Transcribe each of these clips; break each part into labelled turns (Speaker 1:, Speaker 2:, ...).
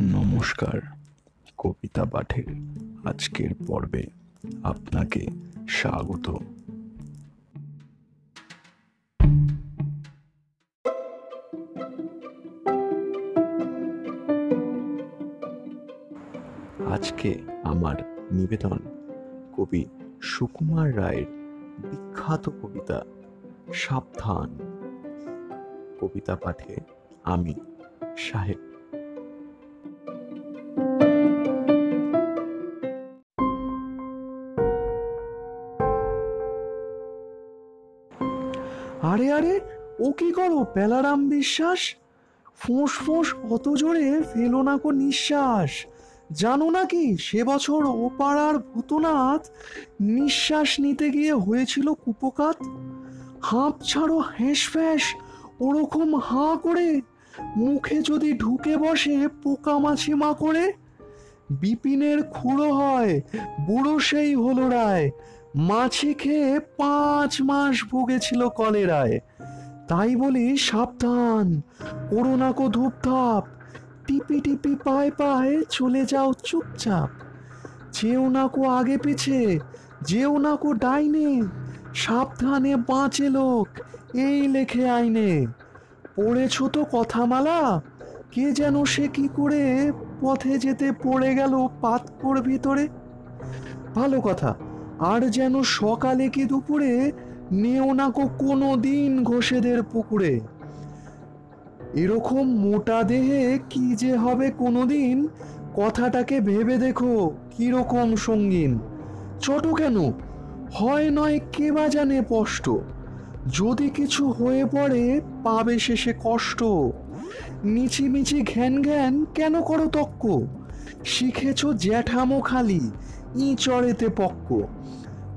Speaker 1: নমস্কার, কবিতা পাঠের আজকের পর্বে আপনাকে স্বাগত। আজকে আমার নিবেদন কবি সুকুমার রায়ের বিখ্যাত কবিতা সাবধান। কবিতা পাঠে আমি সাহেব
Speaker 2: আরে আরে, ও কি করো? পেলারাম বিশ্বাস? ফোঁস ফোঁস, অত জোরে ফেলো না কো নিঃশ্বাস। জানো নাকি সে বছর ও পাড়ার ভূতনাথ নিঃশ্বাস নিতে গিয়ে হয়েছিল কুপকাত? হাঁপ ছাড়ো, হ্যাঁস ফ্যাঁস, ওরকম হাঁ করে মুখে যদি ঢুকে বসে পোকা মাছি মা করে, বিপিনের খুঁড়ো হয়, বুড়ো সেই হলো রায়। মাছি খেয়ে পাঁচ মাস ভুগেছিল কলেরায়। তাই বলি সাবধান করোনা কো ধূপধাপ, টিপি টিপি পায়ে পায়ে চলে যাও চুপচাপ। যেও না কো আগে পিছে, যেও না কো ডাইনে, সাবধানে বাঁচে লোক, এই লেখে আইনে। পড়েছ তো কথামালা, কে যেন সে কি করে পথে যেতে পড়ে গেল পাতকোর ভিতরে? ভালো কথা আর যেন সকালে কি দুপুরে নেও না কো কোনো দিন ঘোষেদের পুকুরে। এরকম মোটা দেহে কি যে হবে কোনোদিন কথাটাকে ভেবে দেখো কীরকম সঙ্গীন। ছোট কেন? হয় নয় কে বা জানে স্পষ্ট যদি কিছু হয়ে পড়ে, পাবে শেষে কষ্ট। মিছিমিছি ঘ্যান ঘ্যান কেন করো তক্ক? শিখেছ জ্যাঠামো খালি। ই চড়েতে পক্ক।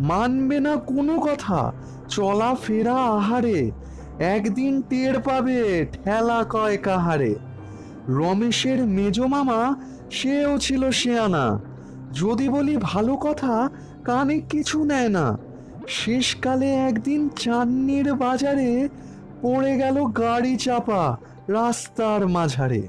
Speaker 2: মানবে না কোনো কথা চলা ফেরা আহারে। একদিন টের পাবে ঠেলা কয় কাহারে। রমেশের মেজ মামা, সেও ছিল শেয়ানা। যদি বলি ভালো কথা, কানে কিছু নেয় না। শেষকালে একদিন চান্নির বাজারে পড়ে গেল গাড়ি চাপা রাস্তার মাঝারে।